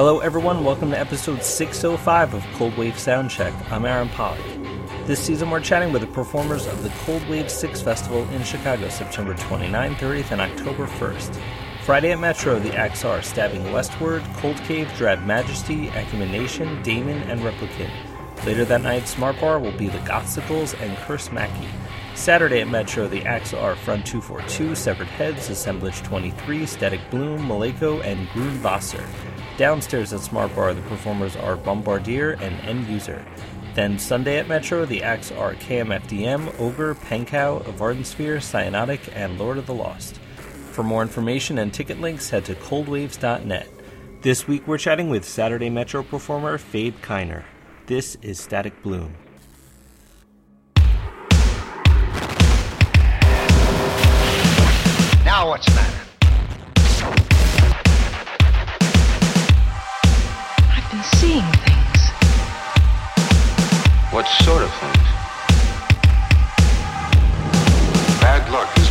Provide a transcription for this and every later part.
Hello, everyone. Welcome to episode 605 of Cold Wave Soundcheck. I'm Aaron Pollock. This season, we're chatting with the performers of the Cold Wave 6 Festival in Chicago, September 29, 30th, and October 1st. Friday at Metro, the acts are Stabbing Westward, Cold Cave, Drab Majesty, Acumen Nation, Damon, and Replicant. Later that night, Smart Bar will be the Gothsicles and Curse Mackey. Saturday at Metro, the acts are Front 242, Severed Heads, Assemblage 23, Static Bloom, Maleko, and Grunwasser. Downstairs at Smart Bar, the performers are Bombardier and End User. Then Sunday at Metro, the acts are KMFDM, Ogre, Pankow, Vardensphere, Cyanotic, and Lord of the Lost. For more information and ticket links, head to coldwaves.net. This week we're chatting with Saturday Metro performer Fade Kainer. This is Static Bloom. Now what's the matter? Seeing things. What sort of things? Bad luck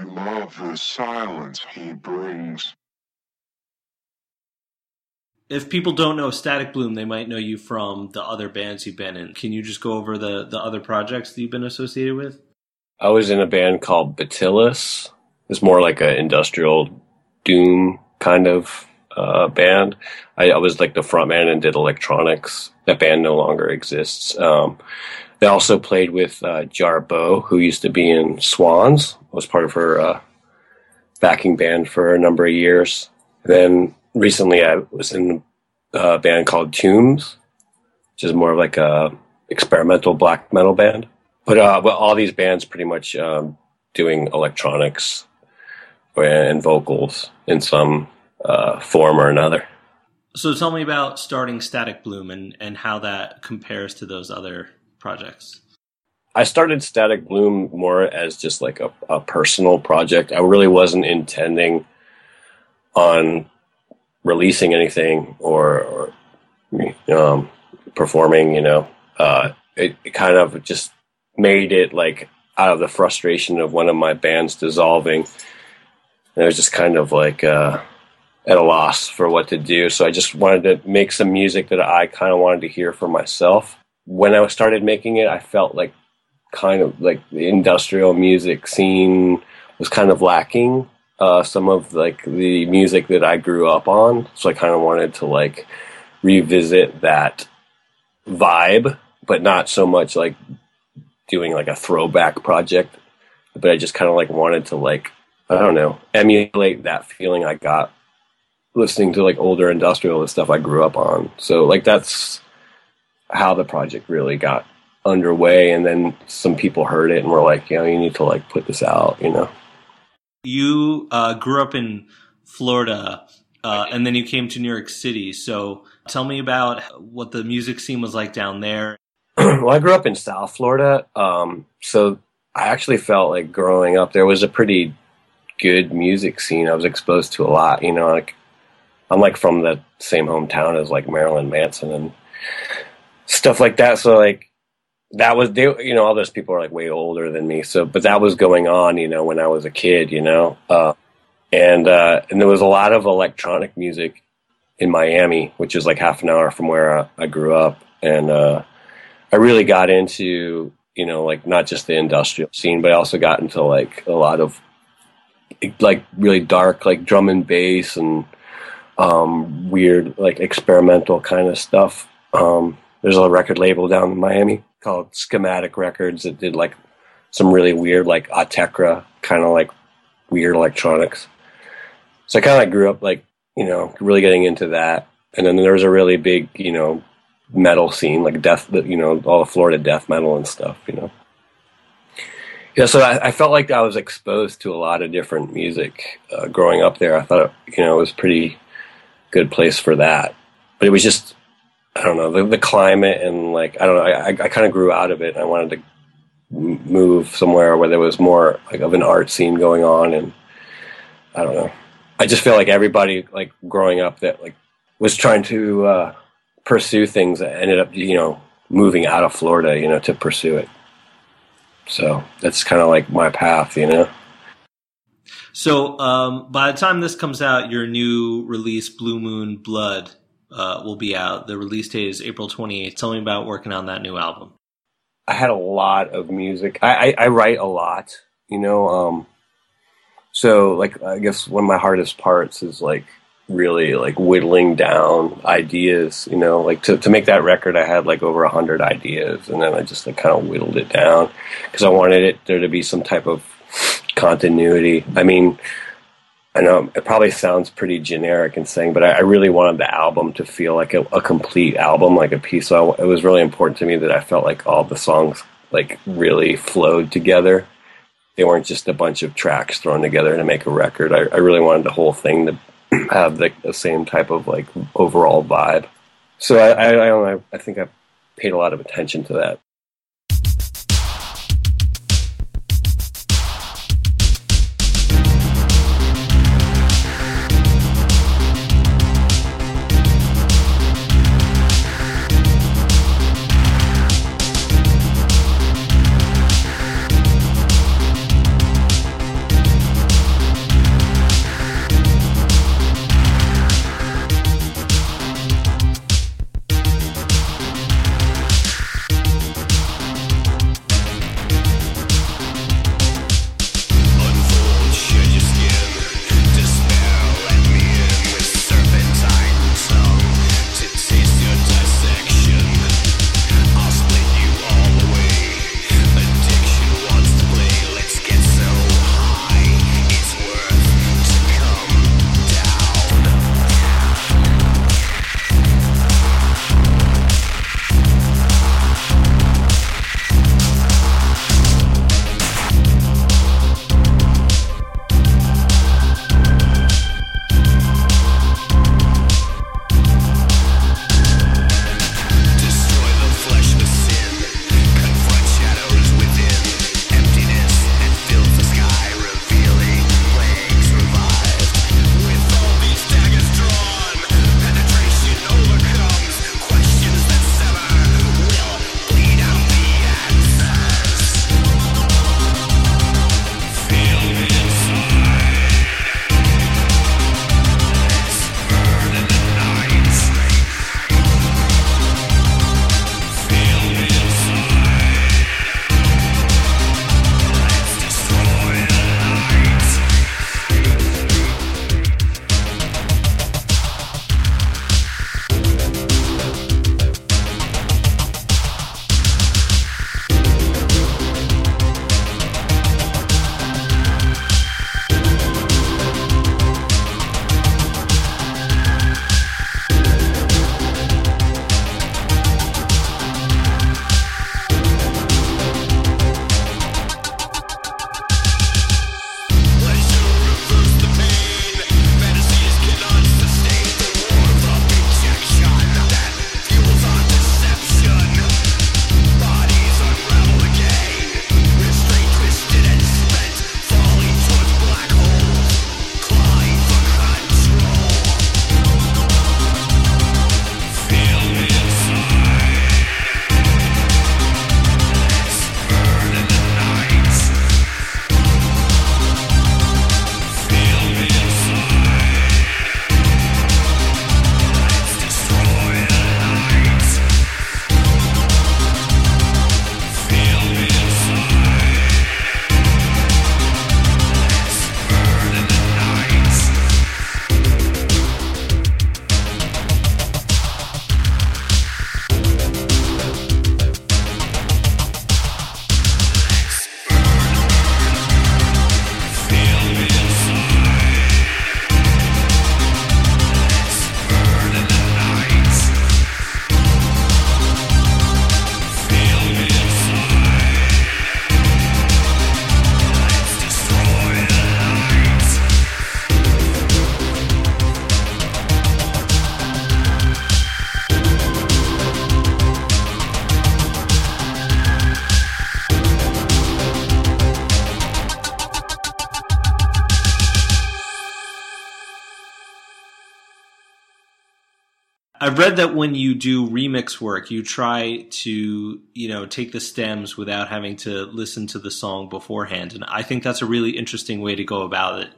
You love the silence he brings. If people don't know Static Bloom, they might know you from the other bands you've been in. Can you just go over the, the other projects that you've been associated with? I was in a band called Batillus. It's more like an industrial doom kind of uh, band. I, I was like the front man and did electronics. That band no longer exists. Um, they also played with uh, Jarboe, who used to be in Swans. Was part of her uh, backing band for a number of years. Then recently, I was in a band called Tombs, which is more of like a experimental black metal band. But uh, all these bands pretty much um, doing electronics and vocals in some uh, form or another. So tell me about starting Static Bloom and, and how that compares to those other projects. I started Static Bloom more as just like a, a personal project. I really wasn't intending on releasing anything or, or um, performing. You know, uh, it, it kind of just made it like out of the frustration of one of my bands dissolving. And I was just kind of like uh, at a loss for what to do. So I just wanted to make some music that I kind of wanted to hear for myself. When I started making it, I felt like kind of like the industrial music scene was kind of lacking uh, some of like the music that I grew up on. So I kind of wanted to like revisit that vibe, but not so much like doing like a throwback project. But I just kind of like wanted to like I don't know emulate that feeling I got listening to like older industrial stuff I grew up on. So like that's how the project really got underway and then some people heard it and were like, you know, you need to like put this out, you know. You uh, grew up in Florida uh, and then you came to New York City. So tell me about what the music scene was like down there. well, I grew up in South Florida. Um, so I actually felt like growing up there was a pretty good music scene. I was exposed to a lot, you know, like I'm like from the same hometown as like Marilyn Manson and stuff like that. So like that was they you know all those people are like way older than me. So but that was going on you know when i was a kid you know? Uh, and uh, and there was a lot of electronic music in miami which is like half an hour from where i, I grew up. And uh, i really got into you know like not just the industrial scene but i also got into like a lot of like really dark like drum and bass and um, weird like experimental kind of stuff. Um, there's a record label down in miami called Schematic Records that did like some really weird, like Autechre, kind of like weird electronics. So I kind of like grew up like, you know, really getting into that. And then there was a really big, you know, metal scene, like death, you know, all the Florida death metal and stuff, you know. Yeah, so I, I felt like I was exposed to a lot of different music uh, growing up there. I thought, you know, it was pretty good place for that. But it was just I don't know the, the climate and like I don't know I, I kind of grew out of it. I wanted to move somewhere where there was more like of an art scene going on and I don't know. I just feel like everybody like growing up that like was trying to uh, pursue things that ended up you know moving out of Florida you know to pursue it. So that's kind of like my path, you know. So um, by the time this comes out, your new release, Blue Moon Blood, uh, will be out. The release date is April 28th. Tell me about working on that new album. I had a lot of music. I, I, I write a lot, you know. Um, so, like, I guess one of my hardest parts is like really like whittling down ideas. You know, like to to make that record, I had like over a hundred ideas, and then I just like kind of whittled it down because I wanted it there to be some type of continuity. I mean, I know it probably sounds pretty generic and saying, but I, I really wanted the album to feel like a, a, complete album, like a piece. So it was really important to me that I felt like all the songs like really flowed together they weren't just a bunch of tracks thrown together to make a record. I, I really wanted the whole thing to have the, the same type of like overall vibe. So I, I, I, know, I think I paid a lot of attention to that. I've read that when you do remix work, you try to, you know, take the stems without having to listen to the song beforehand. And I think that's a really interesting way to go about it.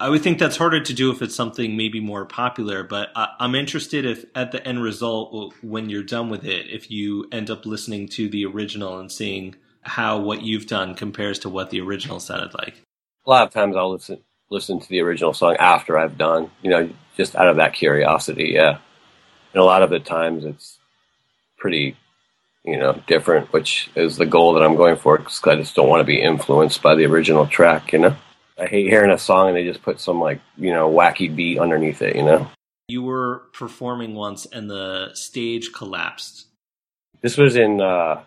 I would think that's harder to do if it's something maybe more popular, but I, I'm interested if at the end result, when you're done with it, if you end up listening to the original and seeing how what you've done compares to what the original sounded like. A lot of times I'll listen listen to the original song after I've done, you know, just out of that curiosity, yeah. And a lot of the times it's pretty, you know, different, which is the goal that I'm going for, because I just don't want to be influenced by the original track, you know. I hate hearing a song and they just put some like, you know, wacky beat underneath it, you know. You were performing once and the stage collapsed. This was in uh,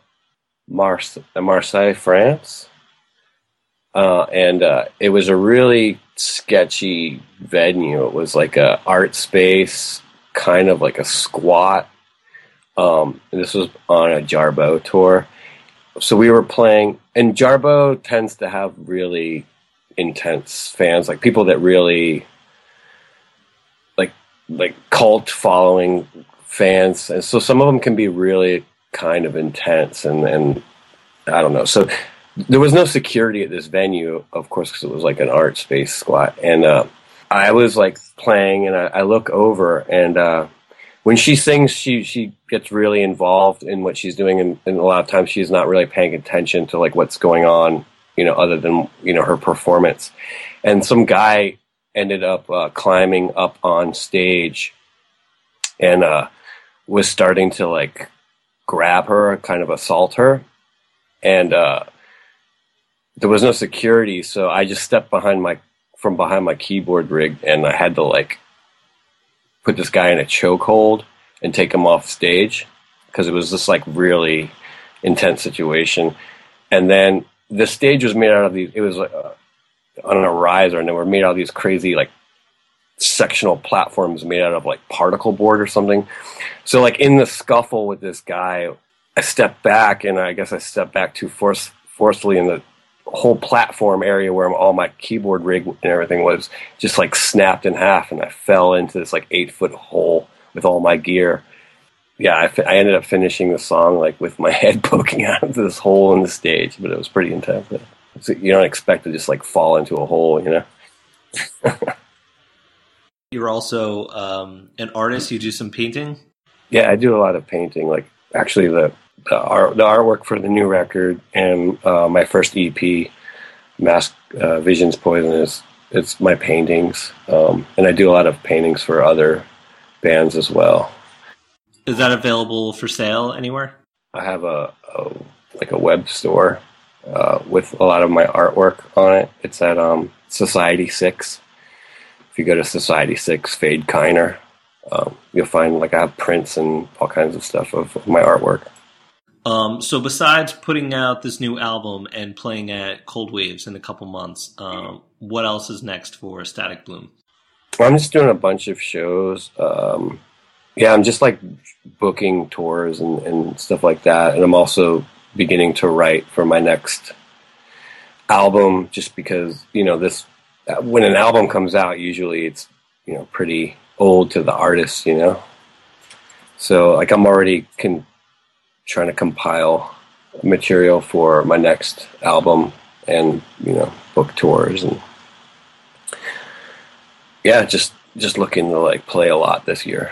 Mars- Marseille, France. uh, and uh, it was a really sketchy venue. It was like a art space, kind of like a squat. Um, this was on a Jarboe tour, so we were playing, and Jarboe tends to have really intense fans, like people that really like like cult following fans, and so some of them can be really kind of intense, and and I don't know. So there was no security at this venue, of course, because it was like an art space squat, and uh, I was like playing, and I, I look over, and uh, when she sings, she she gets really involved in what she's doing, and, and a lot of times she's not really paying attention to like what's going on, you know, other than you know her performance. And some guy ended up uh, climbing up on stage, and uh, was starting to like grab her, kind of assault her, and uh, there was no security, so I just stepped behind my from behind my keyboard rig, and I had to like put this guy in a chokehold and take him off stage because it was this like really intense situation. And then the stage was made out of these. It was uh, on a riser, and they were made out of these crazy like sectional platforms made out of like particle board or something. So like in the scuffle with this guy, I stepped back, and I guess I stepped back too force forcefully, and the whole platform area where all my keyboard rig and everything was just like snapped in half, and I fell into this like eight foot hole with all my gear. Yeah, I, fi- I ended up finishing the song like with my head poking out of this hole in the stage, but it was pretty intense. So you don't expect to just like fall into a hole, you know? You're also um, an artist. You do some painting. Yeah, I do a lot of painting. Like actually, the the, art, the artwork for the new record and uh, my first EP, Mask uh, Visions Poisonous. It's my paintings, um, and I do a lot of paintings for other bands as well. Is that available for sale anywhere? I have a, a like a web store uh, with a lot of my artwork on it. It's at um, Society Six. If you go to Society Six, Fade Kainer, um, you'll find like I have prints and all kinds of stuff of, of my artwork. Um, so besides putting out this new album and playing at Cold Waves in a couple months, um, what else is next for Static Bloom? I'm just doing a bunch of shows. Um, yeah, I'm just like booking tours and, and stuff like that. And I'm also beginning to write for my next album just because, you know, this, when an album comes out, usually it's, you know, pretty old to the artist, you know? So like I'm already con- trying to compile material for my next album and, you know, book tours and yeah, just just looking to like play a lot this year.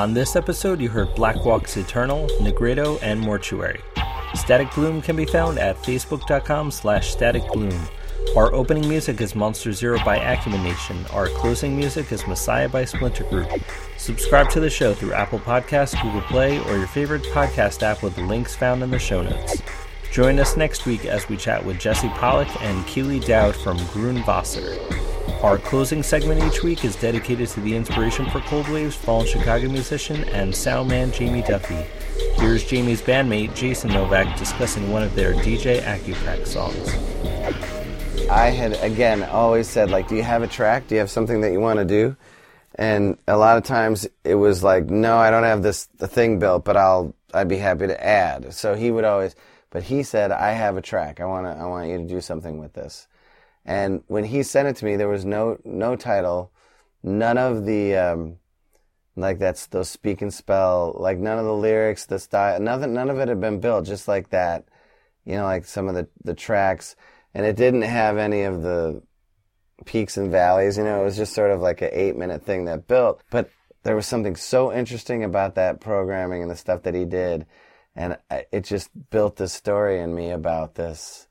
On this episode, you heard Black Walks Eternal, Nigredo, and Mortuary. Static Bloom can be found at facebook.com slash staticbloom. Our opening music is Monster Zero by Acumen Nation. Our closing music is Messiah by Splinter Group. Subscribe to the show through Apple Podcasts, Google Play, or your favorite podcast app with the links found in the show notes. Join us next week as we chat with Jesse Pollock and Keely Dowd from Grunwasser. Our closing segment each week is dedicated to the inspiration for Cold Wave's fallen Chicago musician and sound man Jamie Duffy. Here's Jamie's bandmate Jason Novak discussing one of their DJ Acucrack songs. I had again always said like, do you have a track? Do you have something that you want to do? And a lot of times it was like, no, I don't have this thing built, but I'll I'd be happy to add. So he would always, but he said, I have a track. I want to I want you to do something with this. And when he sent it to me, there was no no title, none of the um, like that's those speak and spell, like none of the lyrics, the style, nothing, none of it had been built, just like that. You know, like some of the the tracks, and it didn't have any of the peaks and valleys. You know, it was just sort of like an eight minute thing that built. But there was something so interesting about that programming and the stuff that he did, and it just built this story in me about this.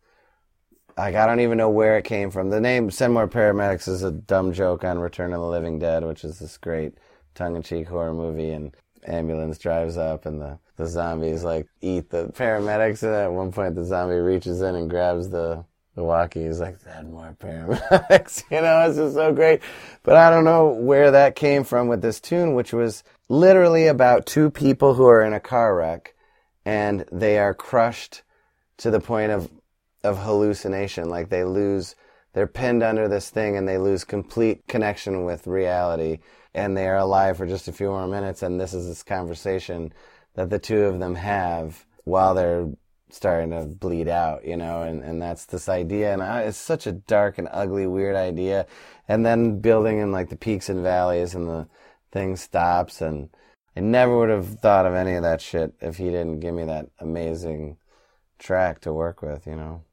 Like I don't even know where it came from. The name "Send More Paramedics" is a dumb joke on Return of the Living Dead, which is this great tongue-in-cheek horror movie, and ambulance drives up and the the zombies like eat the paramedics, and at one point the zombie reaches in and grabs the the walkie. He's like, "Send more paramedics," you know. It's just so great, but I don't know where that came from with this tune, which was literally about two people who are in a car wreck and they are crushed to the point of of hallucination. Like they lose they're pinned under this thing and they lose complete connection with reality. And they are alive for just a few more minutes. And this is this conversation that the two of them have while they're starting to bleed out you know? And, and that's this idea. And I, it's such a dark and ugly weird idea. And then building in like the peaks and valleys and the thing stops. And I never would have thought of any of that shit if he didn't give me that amazing track to work with, you know.